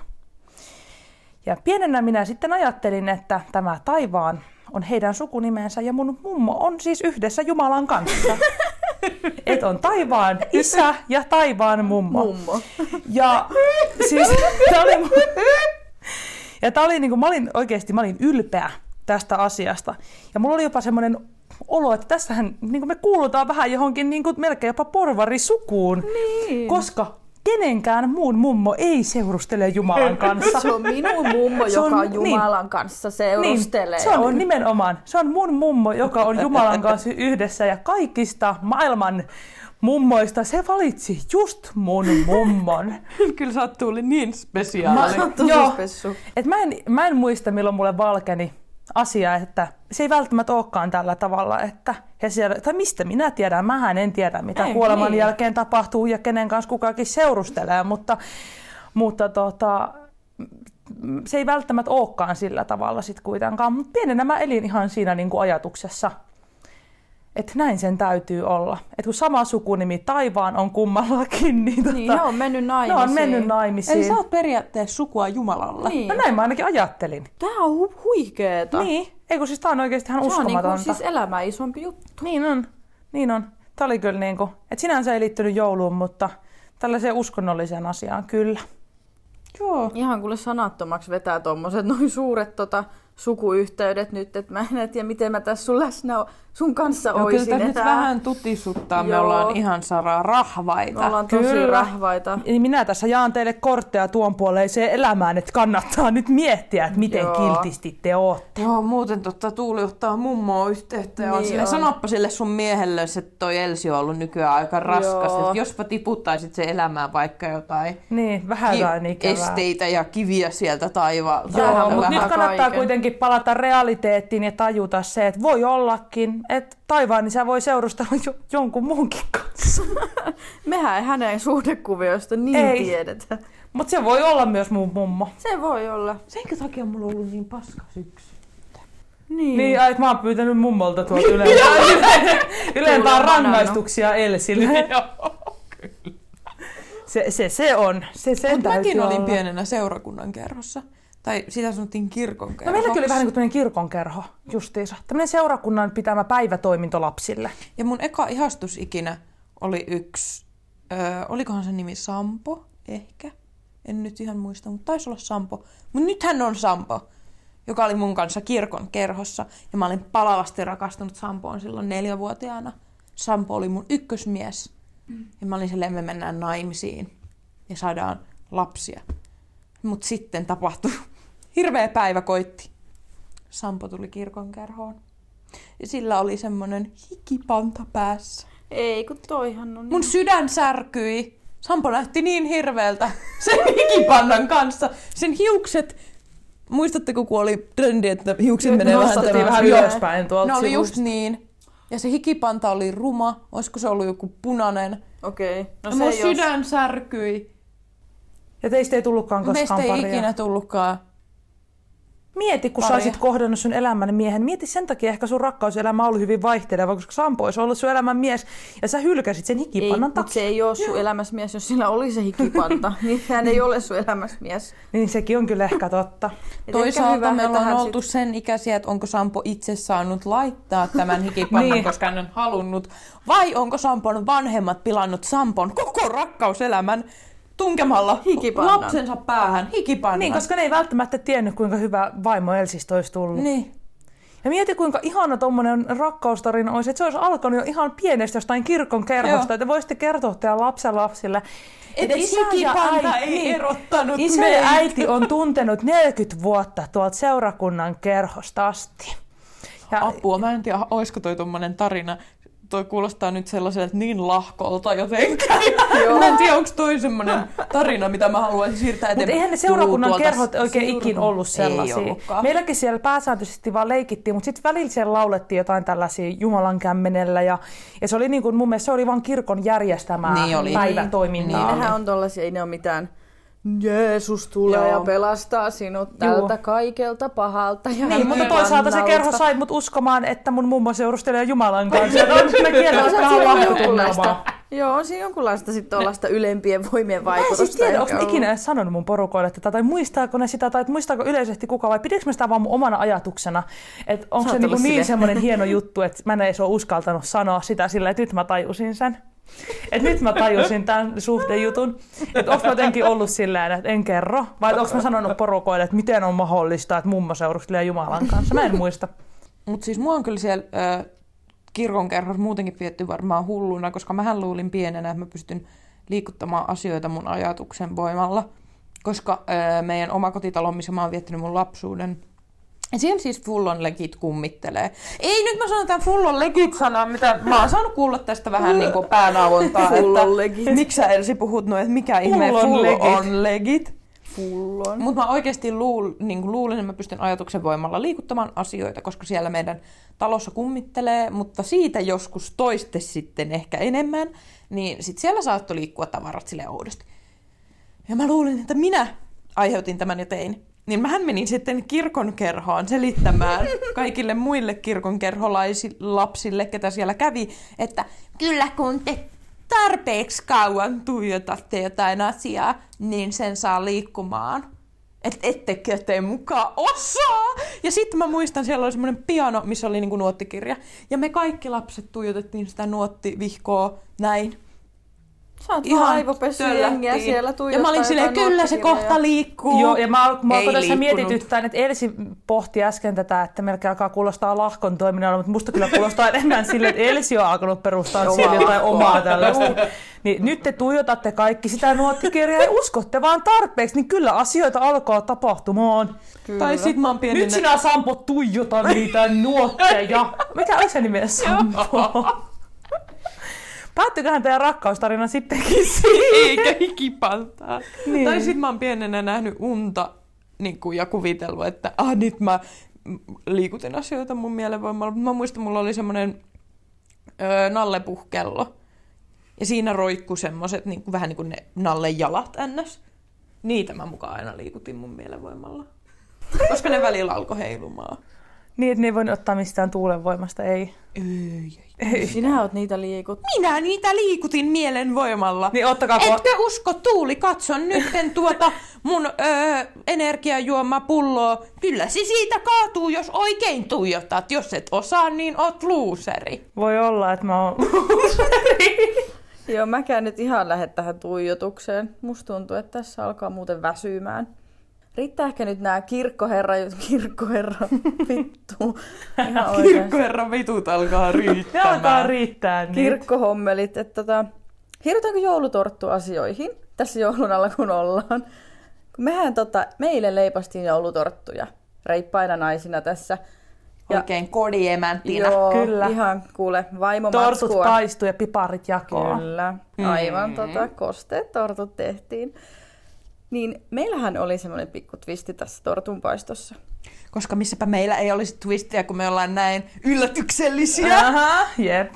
Ja pienenä minä sitten ajattelin, että tämä taivaan on heidän sukunimensä ja mun mummo on siis yhdessä Jumalan kanssa. Et on taivaan isä ja taivaan mummo. Mummo. Ja siis tää oli, ja tää oli niinku, mä olin oikeasti, mä olin ylpeä tästä asiasta. Ja mulla oli jopa semmoinen olo, että tässähän niin me kuulutaan vähän johonkin niin kuin melkein jopa porvarisukuun. Niin. Koska kenenkään muun mummo ei seurustele Jumalan kanssa. Se on minun mummo, Se on- joka niin. Jumalan kanssa seurustelee. Niin, se on, nimenomaan. Se on mun mummo, joka on Jumalan kanssa yhdessä ja kaikista maailman mummoista se valitsi just mun mummon. Kyllä sä oot niin Mä- spesiaali. Se on tosi Joo. spessu. Et mä, en, mä en muista, milloin mulle valkeni asia, että se ei välttämättä olekaan tällä tavalla, että he siellä, tai mistä minä tiedän, mähän en tiedä, mitä Ei, kuoleman niin. jälkeen tapahtuu ja kenen kanssa kukakin seurustelee, mutta, mutta tota, se ei välttämättä olekaan sillä tavalla sitten kuitenkaan, mutta pienenä mä elin ihan siinä niin kuin ajatuksessa, että näin sen täytyy olla. Että kun sama sukunimi taivaan on kummallakin, niin, tota, Niin, ne on mennyt ne naimisiin. on mennyt naimisiin. Eli sä oot periaatteessa sukua Jumalalle. Niin. No näin mä ainakin ajattelin. Tää on hu- huikeeta. Niin, ei kun siis tää on oikeasti ihan Se on uskomatonta. niinku siis elämää isompi juttu. Niin on, niin on. Tää oli kyllä niinku, että sinänsä ei liittynyt jouluun, mutta tällaiseen uskonnolliseen asiaan kyllä. Joo. Ihan kuule sanattomaksi vetää tommoset noin suuret tota, sukuyhteydet nyt, että mä en tiedä miten mä tässä sun läsnä sun kanssa Joo, kyllä oisin. tämä nyt että vähän tutisuttaa. Me Joo. ollaan ihan saraa rahvaita. Me ollaan tosi Kyllä. rahvaita. Eli minä tässä jaan teille kortteja tuon puoleiseen elämään, että kannattaa nyt miettiä, että miten Joo. kiltisti te ootte. Joo, muuten totta Tuuli ottaa mummoa yhteyttä ja Niin sille, sanoppa sille sun miehelle, että toi Elsi on ollut nykyään aika raskas. Joo. Että jospa tiputtaisit se elämään vaikka jotain Niin, vähän ki- esteitä ja kiviä sieltä taivaalta. Joo, mutta nyt kannattaa kaiken. kuitenkin palata realiteettiin ja tajuta se, että voi ollakin, että taivaan niin sä voi seurustella jo, jonkun muunkin kanssa. Mehän ei hänen suhdekuvioista niin Ei. tiedetä. Mutta se voi olla myös mun mummo. Se voi olla. Senkö takia mulla on ollut niin paska syksy? Niin. Niin, ai, että mä oon pyytänyt mummolta tuolta Ylen, Ylen Kuulemma rangaistuksia Elsille. se, se, se on. Se, sen Mut mäkin täytyy olin olla. pienenä seurakunnan kerhossa. Tai sitä sanottiin kirkon No meilläkin oli vähän niin kuin kirkonkerho justiinsa. Tämmöinen seurakunnan pitämä päivätoiminto lapsille. Ja mun eka ihastus ikinä oli yksi, öö, olikohan se nimi Sampo, ehkä. En nyt ihan muista, mutta taisi olla Sampo. Mutta nythän on Sampo, joka oli mun kanssa kirkon kerhossa. Ja mä olin palavasti rakastunut Sampoon silloin neljävuotiaana. Sampo oli mun ykkösmies. Ja mä olin silleen, me mennään naimisiin ja saadaan lapsia. Mutta sitten tapahtui, hirveä päivä koitti. Sampo tuli kirkon kerhoon. Ja sillä oli semmonen hikipanta päässä. Ei, kun toihan on Mun niin. sydän särkyi. Sampo näytti niin hirveältä sen hikipannan kanssa. Sen hiukset, muistatteko kun oli trendi, että hiukset Nyt menee vähän vähän ylös? ylöspäin tuolta Ne oli just niin. Ja se hikipanta oli ruma. Olisiko se ollut joku punainen? Okei. Okay. No No se mun oo- sydän särkyi. Ja teistä ei tullutkaan koskaan Meistä ei paria. ikinä tullutkaan. Mieti, kun sä Paria. olisit kohdannut sun elämän miehen. Mieti sen takia ehkä sun rakkauselämä oli hyvin vaihteleva, koska Sampo olisi ollut sun elämän mies ja sä hylkäsit sen Ei, hikipannan mutta takia. se ei ole sun elämässä mies, jos sillä oli se hikipanta. niin hän ei ole sun elämässä mies. Niin sekin on kyllä ehkä totta. Et Toisaalta hyvä, me ollaan oltu sit- sen ikäisiä, että onko Sampo itse saanut laittaa tämän hikipannan, Niin. koska hän on halunnut. Vai onko Sampon vanhemmat pilannut Sampon koko rakkauselämän tunkemalla Hikipannan. lapsensa päähän hikipannan. Niin, koska ne ei välttämättä tiennyt, kuinka hyvä vaimo Elsistä olisi tullut. Niin. Ja mieti, kuinka ihana tuommoinen rakkaustarina olisi, että se olisi alkanut jo ihan pienestä jostain kirkon kerhosta, Joo. että voisitte kertoa teidän lapsen lapsille. Et hikipanta ei erottanut isä meitä. ja äiti on tuntenut 40 vuotta tuolta seurakunnan kerhosta asti. Ja- Apua, mä en tiedä, olisiko toi tommonen tarina. Toi kuulostaa nyt sellaiselta niin lahkolta jotenkin. mä en tiedä, onko toi semmonen tarina, mitä mä haluaisin siirtää Mutta eteenpäin. eihän ne seurakunnan kerhot oikein seurakunnan- ikin ollut sellaisia. Meilläkin siellä pääsääntöisesti vaan leikittiin, mutta sitten välillä siellä laulettiin jotain tällaisia Jumalan kämmenellä. Ja, ja se oli niin kuin, mun mielestä se oli vaan kirkon järjestämää Niin oli. päivätoimintaa. Niin Niin nehän on tollasia, ei ne ole mitään Jeesus tulee Joo. ja pelastaa sinut tältä kaikelta pahalta. Ja Niin, mutta toisaalta se kerho sai mut uskomaan, että mun mummo seurustelee Jumalan kanssa. Ja on siinä joo, on siinä jonkunlaista sit tuollaista ylempien voimien Mä en vaikutusta. siis tiedä, onko ikinä edes sanonut mun porukoille tätä, tai muistaako ne sitä, tai että muistaako yleisesti kuka, vai pidikö mä sitä vaan mun omana ajatuksena, että onko se niinku niin semmoinen hieno juttu, että mä en edes ole uskaltanut sanoa sitä sillä, että nyt mä tajusin sen. Et nyt mä tajusin tämän suhdejutun. Että onko mä jotenkin ollut silleen, että en kerro, vai onko mä sanonut porukoille, että miten on mahdollista, että mummo seurustelee Jumalan kanssa. Mä en muista. Mutta siis mua on kyllä siellä ö, kirkonkerhossa muutenkin pietty varmaan hulluna, koska mähän luulin pienenä, että mä pystyn liikuttamaan asioita mun ajatuksen voimalla. Koska ö, meidän oma kotitalo, missä mä oon viettänyt mun lapsuuden, ja siellä siis fullon legit kummittelee. Ei nyt mä sanon tämän fullon legit sanaa, mitä mä oon saanut kuulla tästä vähän niin kuin päänauontaa. Full että on legit. Miksi sä Elsi puhut noin, että mikä ihme Full on full legit. on legit? Fullon. Mutta mä oikeasti luul, niin luulen, että mä pystyn ajatuksen voimalla liikuttamaan asioita, koska siellä meidän talossa kummittelee, mutta siitä joskus toiste sitten ehkä enemmän, niin sit siellä saattoi liikkua tavarat sille oudosti. Ja mä luulin, että minä aiheutin tämän ja tein. Niin mähän menin sitten kirkonkerhoon selittämään kaikille muille kirkonkerholaislapsille, ketä siellä kävi, että kyllä kun te tarpeeksi kauan tuijotatte jotain asiaa, niin sen saa liikkumaan. Että ettekö te mukaan osaa. Ja sitten mä muistan, siellä oli semmoinen piano, missä oli niinku nuottikirja. Ja me kaikki lapset tuijotettiin sitä nuottivihkoa näin. Sä oot ihan aivopessy jengiä siellä Ja mä olin silleen, kyllä se kohta liikkuu. Joo, ja mä, mä Ei alkoi tässä mietityttää, että Elsi pohti äsken tätä, että melkein alkaa kuulostaa lahkon toiminnalla, mutta musta kyllä kuulostaa enemmän sille, että Elsi on alkanut perustaa Omaa siellä jotain lahkoa. omaa tällaista. Niin nyt te tuijotatte kaikki sitä nuottikirjaa ja uskotte vaan tarpeeksi, niin kyllä asioita alkaa tapahtumaan. Tai sit mä oon pienenä... Nyt sinä Sampo tuijota niitä nuotteja. Mikä oli se nimen Sampo? Päättyiköhän teidän rakkaustarina sittenkin siihen? Eikä hikipaltaa. Niin. Tai sitten mä oon pienenä nähnyt unta niin kuin, ja kuvitellut, että ah, nyt mä liikutin asioita mun mielenvoimalla. Mä muistan, mulla oli semmoinen öö, nallepuhkello. Ja siinä roikku semmoset niin kuin, vähän niin kuin ne nallen jalat ns. Niitä mä mukaan aina liikutin mun mielenvoimalla. Koska ne välillä alkoi heilumaan. Niin, että ne ei voinut ottaa mistään tuulenvoimasta, ei. Ei, ei. Sinä oot niitä liikut. Minä niitä liikutin mielenvoimalla. Niin ottakaa kun... Etkö usko, Tuuli, katson nytten tuota mun öö, energiajuomapulloa. Kyllä se siitä kaatuu, jos oikein tuijotat. Jos et osaa, niin oot luuseri. Voi olla, että mä oon... Joo, mäkään nyt ihan lähde tähän tuijotukseen. Musta tuntuu, että tässä alkaa muuten väsymään. Riittää ehkä nyt nämä kirkkoherra, kirkkoherra, vittu. Ihan. Kirkkoherran vitut alkaa Ne riittämään. alkaa riittää niin. Kirkkohommelit. Että tota, hirrutaanko joulutorttu asioihin tässä joulun alla, kun ollaan? Kun mehän tota, meille leipastiin joulutorttuja reippaina naisina tässä. Ja- Oikein kodiemänttinä. Joo, Kyllä. ihan kuule, vaimo Tortut paistuu ja piparit jakoon. Kyllä, aivan mm. tota, kosteet tortut tehtiin. Niin meillähän oli semmoinen pikku twisti tässä tortunpaistossa. Koska missäpä meillä ei olisi twistiä, kun me ollaan näin yllätyksellisiä. Aha, jep.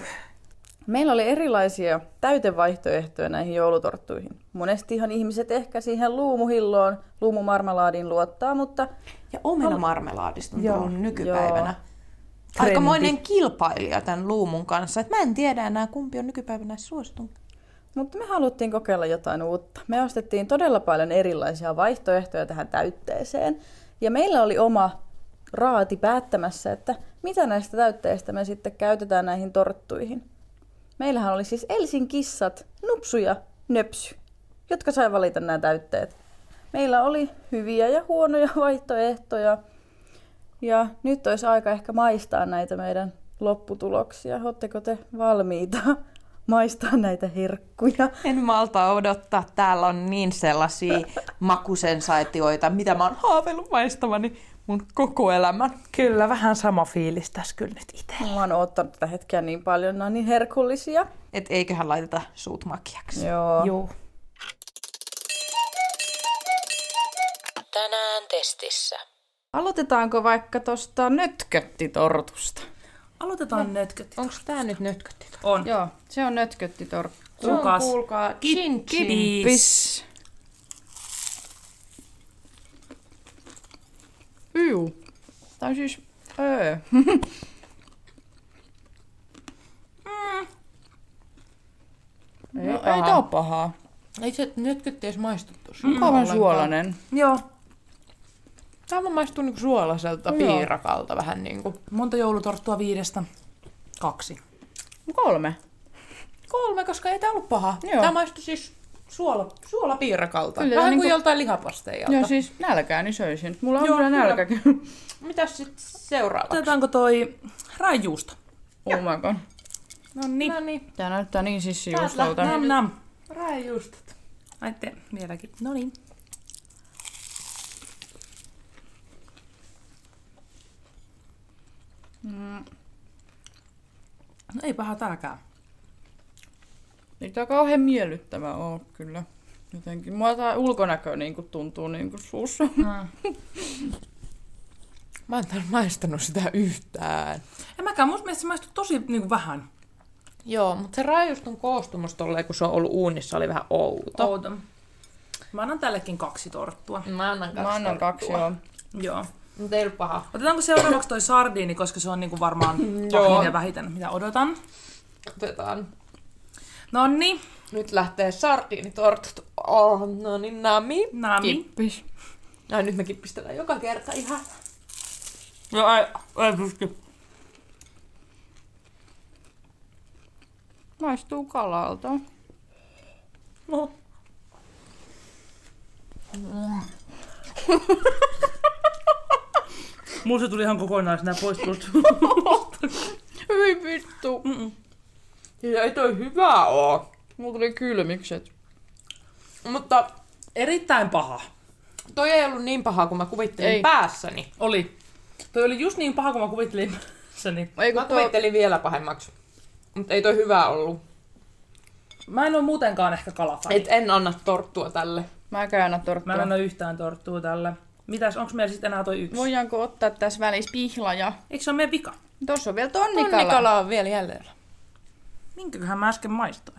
Meillä oli erilaisia täytevaihtoehtoja näihin joulutorttuihin. Monestihan ihmiset ehkä siihen luumuhilloon, luumumarmelaadin luottaa, mutta Ja omenamarmelaadista on Joo. tullut nykypäivänä. Trendi. Aikamoinen kilpailija tämän luumun kanssa. Et mä en tiedä enää, kumpi on nykypäivänä suositumpi. Mutta me haluttiin kokeilla jotain uutta. Me ostettiin todella paljon erilaisia vaihtoehtoja tähän täytteeseen. Ja meillä oli oma raati päättämässä, että mitä näistä täytteistä me sitten käytetään näihin torttuihin. Meillähän oli siis Elsin kissat, Nupsu ja Nöpsy, jotka sai valita nämä täytteet. Meillä oli hyviä ja huonoja vaihtoehtoja. Ja nyt olisi aika ehkä maistaa näitä meidän lopputuloksia. Oletteko te valmiita maistaa näitä herkkuja. En malta odottaa. Täällä on niin sellaisia makusensaatioita, mitä mä oon haaveillut maistavani mun koko elämän. Kyllä, vähän sama fiilis tässä kyllä nyt itse. Mä oon odottanut tätä hetkeä niin paljon, nämä on niin herkullisia. Et eiköhän laiteta suut makiaksi. Joo. Joo. Tänään testissä. Aloitetaanko vaikka tosta nötköttitortusta? Aloitetaan nötköt. Onko tää nyt nötkötti? On. Joo, se on nötköttitorttu. Se on Kuulkaas. kuulkaa chin chin. Tää on siis... Öö. Ei, No, ei paha. tää pahaa. Ei se nötkötti edes maistu tossa. Mukavan suolainen. Joo. Vaan maistuu niinku suolaiselta Joo. piirakalta vähän niinku. Monta joulutorttua viidestä? Kaksi. Kolme. Kolme, koska ei tää ollut paha. Joo. Tää maistui siis suola, suolapiirakalta. Kyllä, vähän niinku- kuin joltain lihapasteijalta. Joo, siis nälkääni söisin. Mulla on Joo, kyllä nälkäkin. Mitäs sit seuraavaksi? Otetaanko toi raijuusto? Oh my god. No niin. No niin, Tää näyttää niin sissijuustolta. Nam nam. raijuustot. Aitte vieläkin. No niin. No ei paha tääkään. Ei tää kauhean miellyttävä oo kyllä. Jotenkin. Mua tää ulkonäkö niinku tuntuu niinku suussa. Mä en täällä maistanut sitä yhtään. En mäkään, musta mielestä se maistuu tosi niin vähän. Joo, mutta se raijuuston koostumus tolleen, kun se on ollut uunissa, oli vähän outo. Outo. Mä annan tällekin kaksi torttua. Mä annan kaksi Mä annan kaksi, joo. Joo. Mutta ei ollut paha. Otetaanko seuraavaksi toi sardiini, koska se on niinku varmaan Joo. pahin ja vähiten, mitä odotan. Otetaan. No niin, Nyt lähtee sardiinitortut. Oh, no niin, nami. nami. Kippis. Ai nyt me kippistellään joka kerta ihan. Joo, ei, ei pysty. Maistuu kalalta. No. se tuli ihan kokonaisena pois tuosta. Hyvin vittu. Ja ei toi hyvä oo. Mulla tuli kylmikset. Mutta Erittäin paha. toi ei ollut niin paha kuin mä kuvittelin Ei. päässäni. Oli. Toi oli just niin paha, kuin mä kuvittelin niin. Ei Mä kun tuo... kuvittelin vielä pahemmaksi. Mutta ei toi hyvä ollut. Mä en oo muutenkaan ehkä kalafani. Et en anna torttua tälle. Mä käyn Mä torttua. en anna yhtään torttua tälle. Mitäs, onks meillä sitten enää toi yksi? Voidaanko ottaa tässä välissä pihlaja? Eikö se ole meidän vika? Tossa on vielä tonnikala. Tonnikala on vielä jäljellä. Minkäköhän mä äsken maistoin?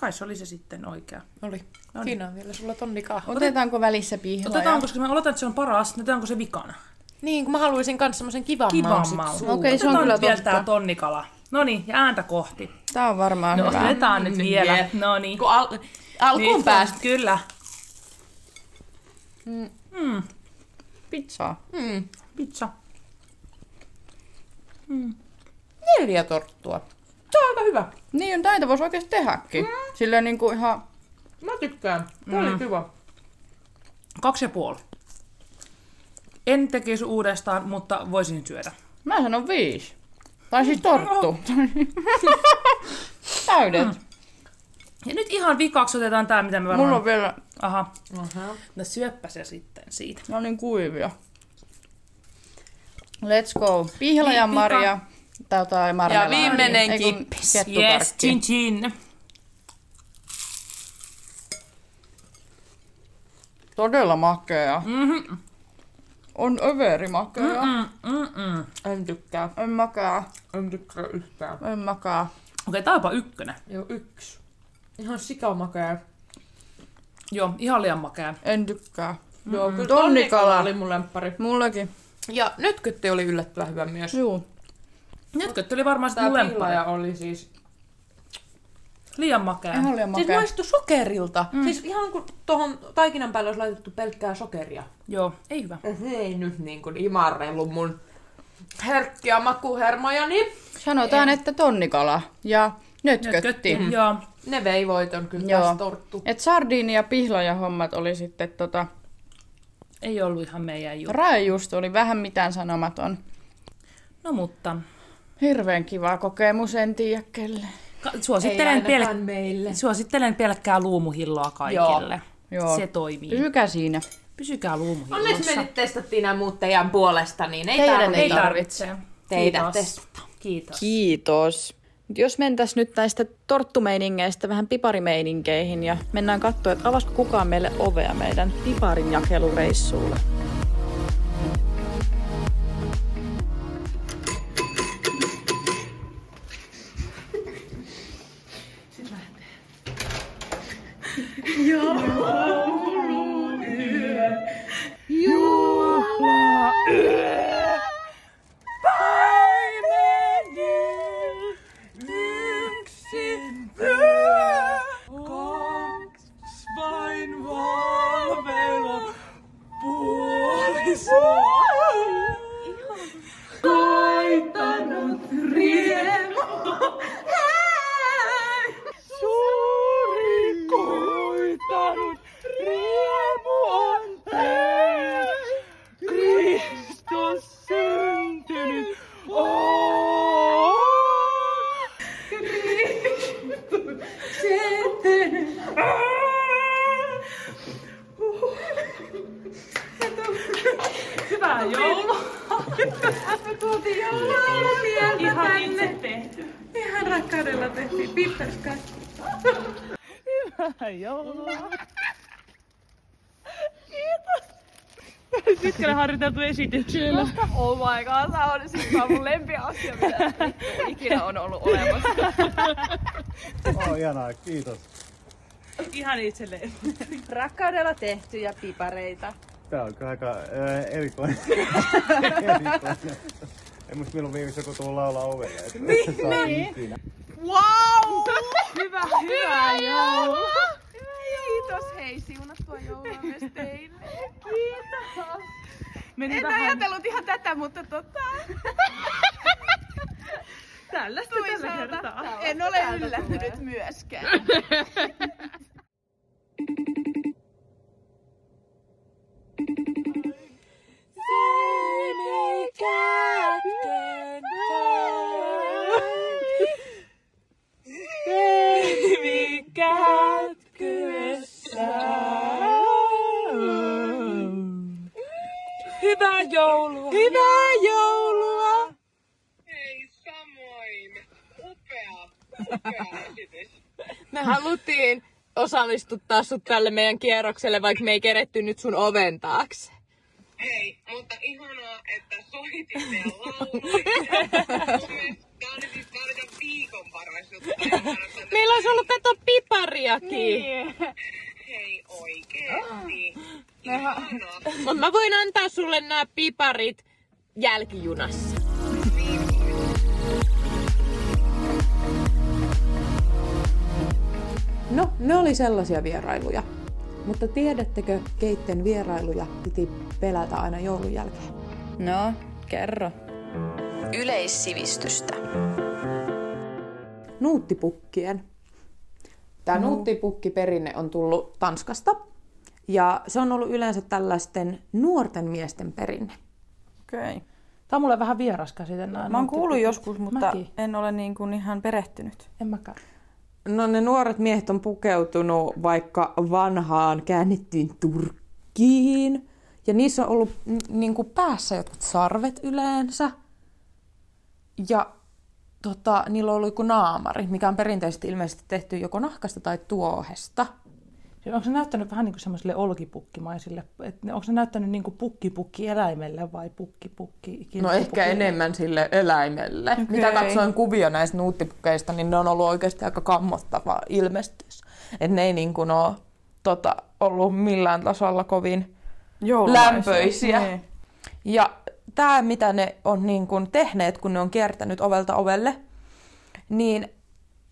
Kai se oli se sitten oikea. Oli. No niin. Siinä on vielä sulla tonnikaa. Otetaanko välissä pihlaja? Otetaan, koska mä oletan, että se on paras, niin otetaanko se vikana? Niin, kun mä haluaisin kans semmosen kivan, Kivan maun. Okei, se on kyllä vielä tää tonnikala. No niin, ja ääntä kohti. Tää on varmaan No hyvä. otetaan nyt Mm, vielä. yeah. No niin. Kun al- alkuun Niin, päästä. Kyllä. Pizzaa. Mm. Pizza. Neljä torttua. Se on aika hyvä. Niin, näitä voisi oikeesti tehdäkin. Mm. Silleen niinku ihan... Mä tykkään. Se oli kiva. Kaksi ja puoli. En tekisi uudestaan, mutta voisin syödä. Mä sanon viisi. Tai siis torttu. Täydet. Ja nyt ihan vikaksi otetaan tää, mitä me varmaan... Mulla on vielä... Aha. Aha. No syöppä se sitten siitä. Ne on niin kuivia. Let's go. Pihlajan. Tai jotain marmelaadi. viimeinen Ei kun kippis. Yes, chin chin. Todella makea. Mhm. On överi makea. Mm, mm, mm. En tykkää. En makaa. En tykkää yhtään. En makaa. Okei, tää on jopa ykkönen. Joo, yksi. Ihan sikamakea. Joo, ihan liian makea. En tykkää. Joo, kyllä Tonnikala. oli mun lemppari. Mullakin. Ja nytkytti oli yllättävän hyvä myös. Juu. Nytkö oli varmaan Tää mun lemppari. oli siis... Liian makea. Ihan liian Siis makea. maistui sokerilta. Mm. Siis ihan kuin tuohon taikinan päälle olisi laitettu pelkkää sokeria. Joo, ei hyvä. Se ei nyt niin kuin imarrellut mun herkkiä makuhermojani. Sanotaan, että tonnikala ja nötkötti. Nötkötti. Joo. Ne vei voiton kyllä Joo. tässä torttu. Et sardiini ja pihlaja hommat oli sitten tota... Ei ollut ihan meidän juttu. Raajuusto oli vähän mitään sanomaton. No mutta, Hirveän kiva kokemus, en tiedä kelle. Ka- Suosittelen, pel- meille. suosittelen pelkkää luumuhilloa kaikille. Joo. Se toimii. Pysykää siinä. Pysykää luumuhillossa. Onneksi me nyt testattiin nämä muut teidän puolesta, niin ei Teidän tarvitse ei tarvitse. teitä Kiitos. testata. Kiitos. Kiitos. Jos mentäis nyt näistä torttumeiningeistä vähän piparimeiningeihin ja mennään katsoa, että avasko kukaan meille ovea meidän piparin jakelureissulle. Hyvää Me tuotiin joulua Ihan itse tehty. Ihan rakkaudella tehtiin pipperskä. Hyvää joulua! Pitkälle harjoiteltu esityksellä. Oh my god, tää on siis tää on mun lempiasia, mitä ikinä on ollut olemassa. Oh, ihanaa, kiitos. Ihan itselleen. Rakkaudella tehtyjä pipareita. Tää on kyllä aika ää, erikoinen. erikoinen. En muista milloin viimeksi joku tullut laulaa ovelle. Niin, niin. Wow! Hyvä, hyvä joulu! Kiitos, hei, siunattua joulua myös teille. Kiitos. Meni En vähän ajatellut ihan tätä, mutta tota... tällaista tällä kertaa. En ole yllättynyt myöskään. Hyvää joulua! Hyvää joulua! Hei, samoin. Upea, upea esitys. Me haluttiin osallistuttaa sut tälle meidän kierrokselle, vaikka me ei keretty nyt sun oven taakse. Hei, mutta ihanaa, että soititte ja lauloitte. Tää oli siis varmaan viikon paras juttu. Meillä olisi ollut kato pipariakin. Niin. Hei, oikeesti. Ihanaa. Mutta mä voin antaa sulle nämä piparit jälkijunassa. No, ne oli sellaisia vierailuja. Mutta tiedättekö, keitten vierailuja piti pelätä aina joulun jälkeen? No, kerro. Yleissivistystä. Nuuttipukkien. Tämä nuuttipukkiperinne on tullut Tanskasta. Ja se on ollut yleensä tällaisten nuorten miesten perinne. Okei. Okay. Tää on mulle vähän vieras käsite näin. Mä oon kuullut joskus, mutta Mäkin. en ole niin kuin ihan perehtynyt. En mäkään. No ne nuoret miehet on pukeutunut vaikka vanhaan käännettyyn turkkiin. Ja niissä on ollut n- niinku päässä jotkut sarvet yleensä. Ja tota, niillä on ollut joku naamari, mikä on perinteisesti ilmeisesti tehty joko nahkasta tai tuohesta. Onko se näyttänyt vähän niin kuin semmoisille olkipukkimaisille? Et ne- onko se näyttänyt niin kuin pukkipukki eläimelle vai pukkipukki? No ehkä enemmän sille eläimelle. Okay. Mitä katsoin kuvia näistä nuuttipukkeista, niin ne on ollut oikeasti aika kammottava ilmestys. Että ne ei niin kuin ole tota, ollut millään tasolla kovin Joulumaisia. lämpöisiä. Niin. Ja tämä, mitä ne on niin kuin tehneet, kun ne on kiertänyt ovelta ovelle, niin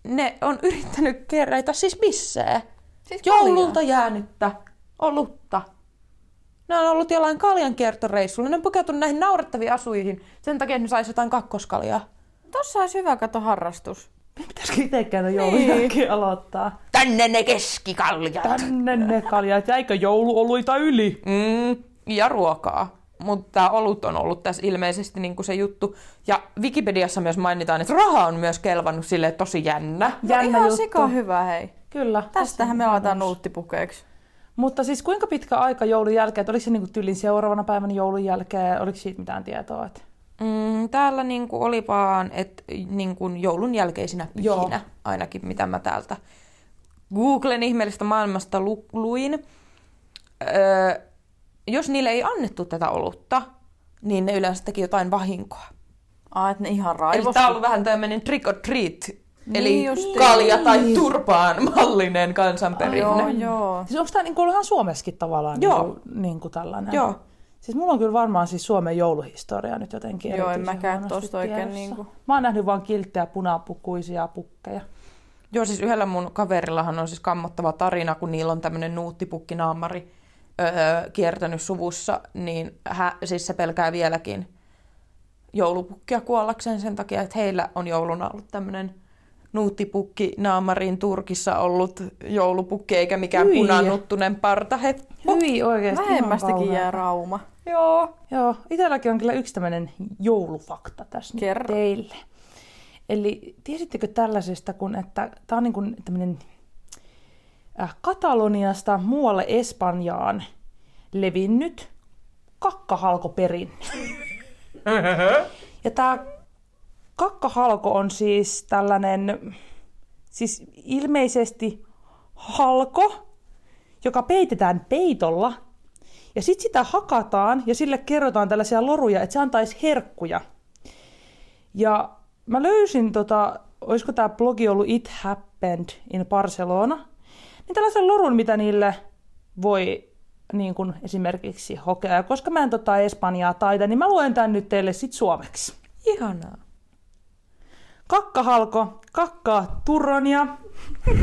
ne on yrittänyt kerätä siis bissejä. Siis Joululta jäänyttä olutta. Ne on ollut jollain kaljan kiertoreissulla. Ne on pukeutunut näihin naurettaviin asuihin sen takia, että ne saisi jotain kakkoskaljaa. Tossa olisi hyvä kato harrastus. Pitäisikö itsekään joulun Niin. aloittaa? Tänne ne keskikaljat. Tänne ne kaljat. Jäikö jouluoluita yli? Mm, ja ruokaa. mutta tämä olut on ollut tässä ilmeisesti niin kuin se juttu. Ja Wikipediassa myös mainitaan, että raha on myös kelvannut sille tosi jännä. No Jännä ihan juttu. sika hyvä, hei. Kyllä. Tästähän me aletaan nuuttipukeiksi. Mutta siis kuinka pitkä aika joulun jälkeen, että oliko se niinku tyylin seuraavana päivänä joulun jälkeen, oliko siitä mitään tietoa? Että... Mm, täällä niin kuin oli vaan, että niin kuin joulun jälkeisinä Joo. pyhinä, ainakin mitä mä täältä Googlen ihmeellistä maailmasta lu- luin. Öö, jos niille ei annettu tätä olutta, niin ne yleensä teki jotain vahinkoa. Ai, että ne ihan Eli tämä on ollut vähän tämmöinen trick or treat, eli Niin justiin. kalja tai turpaan mallinen kansanperinne. Joo, joo. Siis onko tämä niinku ihan Suomessakin tavallaan Joo. Niinku, niinku tällainen? Joo. Siis mulla on kyllä varmaan siis Suomen jouluhistoria nyt jotenkin Joo, en mäkään tosta oikein niinku- Mä oon nähnyt vaan kilttejä punapukuisia pukkeja. Joo, siis yhdellä mun kaverillahan on siis kammottava tarina, kun niillä on tämmöinen nuuttipukkinaamari öö, kiertänyt suvussa, niin hä, siis se pelkää vieläkin joulupukkia kuollakseen sen takia, että heillä on jouluna ollut tämmöinen nuuttipukki-naamarin Turkissa ollut joulupukki, eikä mikään Hyi. punannuttunen partahe. Hyi oikeesti ihan Vähemmästäkin jää rauma. Joo. Joo, itselläkin on kyllä yksi tämmöinen joulufakta tässä nyt Kerro. teille. Eli tiesittekö tällaisesta, kun että tämä on niin kuin tämmöinen äh, Kataloniasta muualle Espanjaan levinnyt kakkahalkoperinne. ja tämä kakkahalko on siis tällainen, siis ilmeisesti halko, joka peitetään peitolla ja sitten sitä hakataan ja sille kerrotaan tällaisia loruja, että se antaisi herkkuja. Ja mä löysin, tota, olisiko tämä blogi ollut It Happened in Barcelona, niin tällaisen lorun, mitä niille voi niin kuin esimerkiksi hokea. Ja koska mä en tota Espanjaa taida, niin mä luen tän nyt teille sit suomeksi. Ihanaa. Kakkahalko, kakkaa turronia,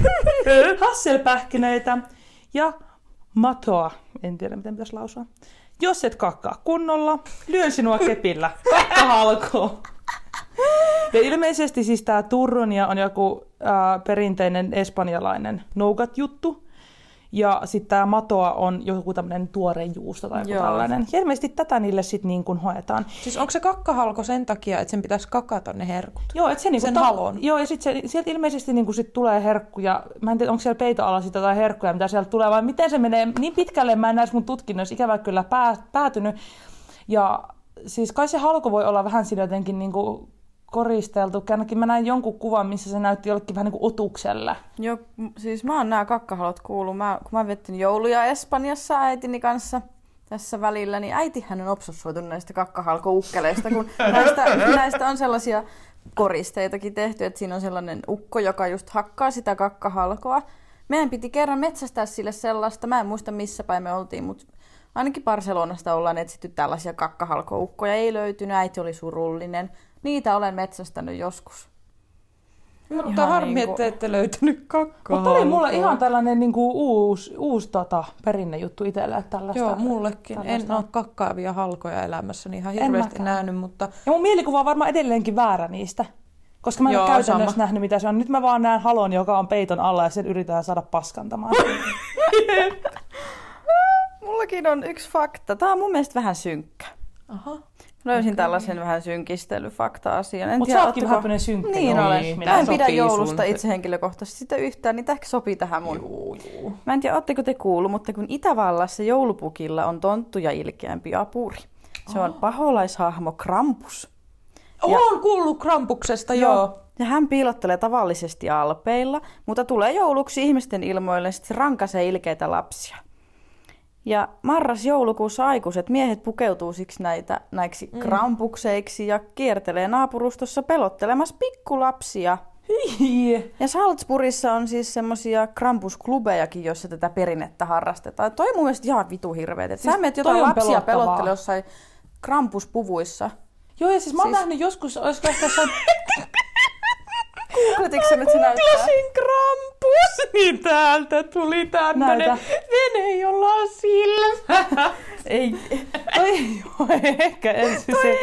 hasselpähkinöitä ja matoa. En tiedä, miten pitäisi lausua. Jos et kakkaa kunnolla, lyön sinua kepillä. Kakkahalko. Ja ilmeisesti siis tämä turronia on joku äh, perinteinen espanjalainen nougat-juttu. Ja sitten tämä matoa on joku tämmöinen tuore juusto tai joku Joo. tällainen. Ja ilmeisesti tätä niille sitten niin kuin hoetaan. Siis onko se kakkahalko sen takia, että sen pitäisi kakata ne herkut? Joo, et se niinku Sen ta- halon. Joo, ja sitten sieltä ilmeisesti niinku sit tulee herkkuja. Mä en tiedä, onko siellä peito alla sitä tai herkkuja, mitä sieltä tulee, vai miten se menee. Niin pitkälle mä en näissä mun tutkinnoissa ikävä kyllä pää, päätynyt. Ja siis kai se halko voi olla vähän siinä jotenkin niinku koristeltu. Ainakin mä näin jonkun kuvan, missä se näytti jollekin vähän niin kuin otukselle. Joo, siis mä oon nämä kakkahalot kuullut. Mä, kun mä vettin jouluja Espanjassa äitini kanssa tässä välillä, niin äitihän on obsessoitunut näistä kakkahalkoukkeleista, kun näistä, näistä on sellaisia koristeitakin tehty, että siinä on sellainen ukko, joka just hakkaa sitä kakkahalkoa. Meidän piti kerran metsästää sille sellaista, mä en muista missä päin me oltiin, mutta ainakin Barcelonasta ollaan etsitty tällaisia kakkahalkoukkoja. Ei löytynyt, äiti oli surullinen. Niitä olen metsästänyt joskus. Mutta harmi, niinku- että ette löytänyt kakkaa. Mutta oli mulla ihan tällainen niin kuin uusi, uusi tota, perinnejuttu itselle. Että tällaista, Joo, mullekin. tällaista En ole kakkaavia halkoja elämässäni ihan En hirveästi mäkään. nähnyt, mutta Ja mun mielikuva on varmaan edelleenkin väärä niistä. Koska mä en Joo, ole käytännössä sama. nähnyt, mitä se on. Nyt mä vaan näen halon, joka on peiton alla ja sen yritetään saada paskantamaan. Mullakin on yksi fakta. Tämä on mun mielestä vähän synkkä. Aha. Löysin tällaisen vähän synkistelyfakta-asian. En Mut tiedä, sä ootkin vähän synkkä Niin joulu- olen. ihminen. Mä en pidä joulusta sun. itse henkilökohtaisesti sitä yhtään, niin tämä ehkä sopii tähän mun. Juu, juu. Mä en tiedä, ootteko te kuullut, mutta kun Itävallassa joulupukilla on tonttu ja ilkeämpi apuri. Se on paholaishahmo Krampus. Olen kuullut Krampuksesta, joo. Ja hän piilottelee tavallisesti alpeilla, mutta tulee jouluksi ihmisten ilmoille, sitten se rankaisee ilkeitä lapsia. Ja marras-joulukuussa aikuiset miehet pukeutuu siksi näitä, näiksi mm. krampukseiksi ja kiertelee naapurustossa pelottelemassa pikkulapsia. Hyi. Ja Salzburgissa on siis semmosia krampusklubejakin, joissa tätä perinnettä harrastetaan. Toi on mun mielestä ihan vitu hirveet. Siis Sä menet jotain lapsia pelottele jossain krampuspuvuissa. Joo, ja siis mä oon Siis- nähnyt joskus, olisiko ehkä jossain Se näyttää? Googlasin Krampus, niin täältä tuli tämmönen Näytä. vene, jolla on silmä. Ei, toi ei ole ehkä ensin se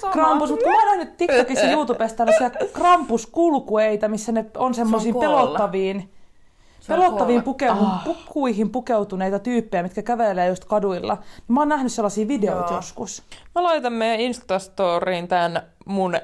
se krampus, mutta kun mä oon nähnyt TikTokissa YouTubesta tällaisia krampuskulkueita, missä ne on semmoisiin Se pelottaviin. pelottaviin kolme. pukeu- pukuihin pukeutuneita tyyppejä, mitkä kävelee just kaduilla. Mä oon nähnyt sellaisia videoita Joo. joskus. Mä laitan meidän Instastoriin tän mun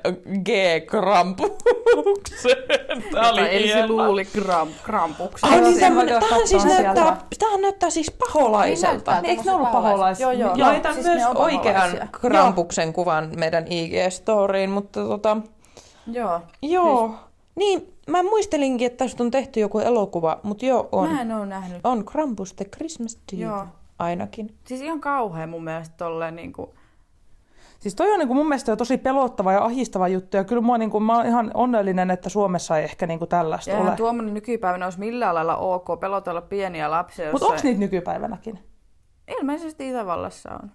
G-krampuksen. Tää oli Elsi hieno. luuli kram, krampuksen. Ai niin, tämähän siis näyttää, tämähän näyttää siis paholaiselta. Niin, eikö ne ollut paholaisia? Joo, joo. Joo. Laitan siis myös oikean krampuksen kuvan meidän IG-storiin, mutta tota, Joo. joo. Niin, mä muistelinkin, että tästä on tehty joku elokuva, mutta joo, on. Mä en oo nähnyt. On Krampus the Christmas Tree Joo. ainakin. Siis ihan kauhea mun mielestä tolleen niinku... Siis toi on niin kuin mun mielestä jo tosi pelottava ja ahistava juttu. Ja kyllä mua, niin kuin, mä oon ihan onnellinen, että Suomessa ei ehkä niin kuin tällaista Ja ole. tuommoinen nykypäivänä olisi millään lailla ok pelotella pieniä lapsia. Mutta onko niitä nykypäivänäkin? Ilmeisesti Itävallassa on.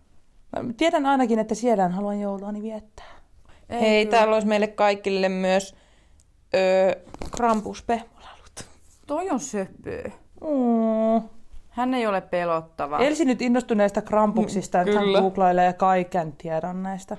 Mä tiedän ainakin, että siellä haluan jouluani viettää. Ei Hei, kyllä. täällä olisi meille kaikille myös öö, Krampus-pehmolalut. Toi on söpöö. Mm. Hän ei ole pelottava. Elsi nyt innostui näistä krampuksista, että hän googlailee kaiken tiedon näistä.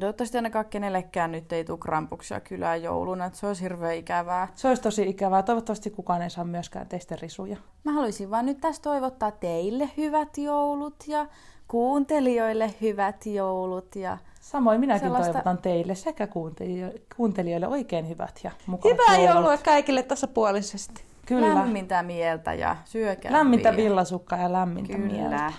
Toivottavasti ainakaan kenellekään nyt ei tule krampuksia kylään jouluna, että se olisi hirveän ikävää. Se olisi tosi ikävää. Toivottavasti kukaan ei saa myöskään teistä risuja. Mä haluaisin vaan nyt tässä toivottaa teille hyvät joulut ja kuuntelijoille hyvät joulut. Ja... Samoin minäkin Sellaista- toivotan teille sekä kuuntelijo- kuuntelijoille oikein hyvät ja mukavat Hyvää joulua kaikille tasapuolisesti. Kyllä. Lämmintä mieltä ja syökää Lämmintä vielä. villasukkaa ja lämmintä mieltä. Kyllä.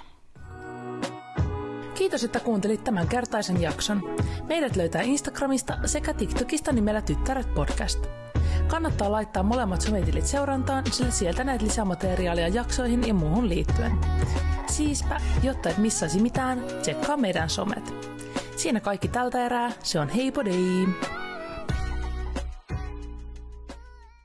Kiitos, että kuuntelit tämän kertaisen jakson. Meidät löytää Instagramista sekä TikTokista nimellä Tyttäret podcast. Kannattaa laittaa molemmat sometilit seurantaan, sillä sieltä näet lisämateriaalia jaksoihin ja muuhun liittyen. Siispä, jotta et missaisi mitään, tsekkaa meidän somet. Siinä kaikki tältä erää. Se on heipodei!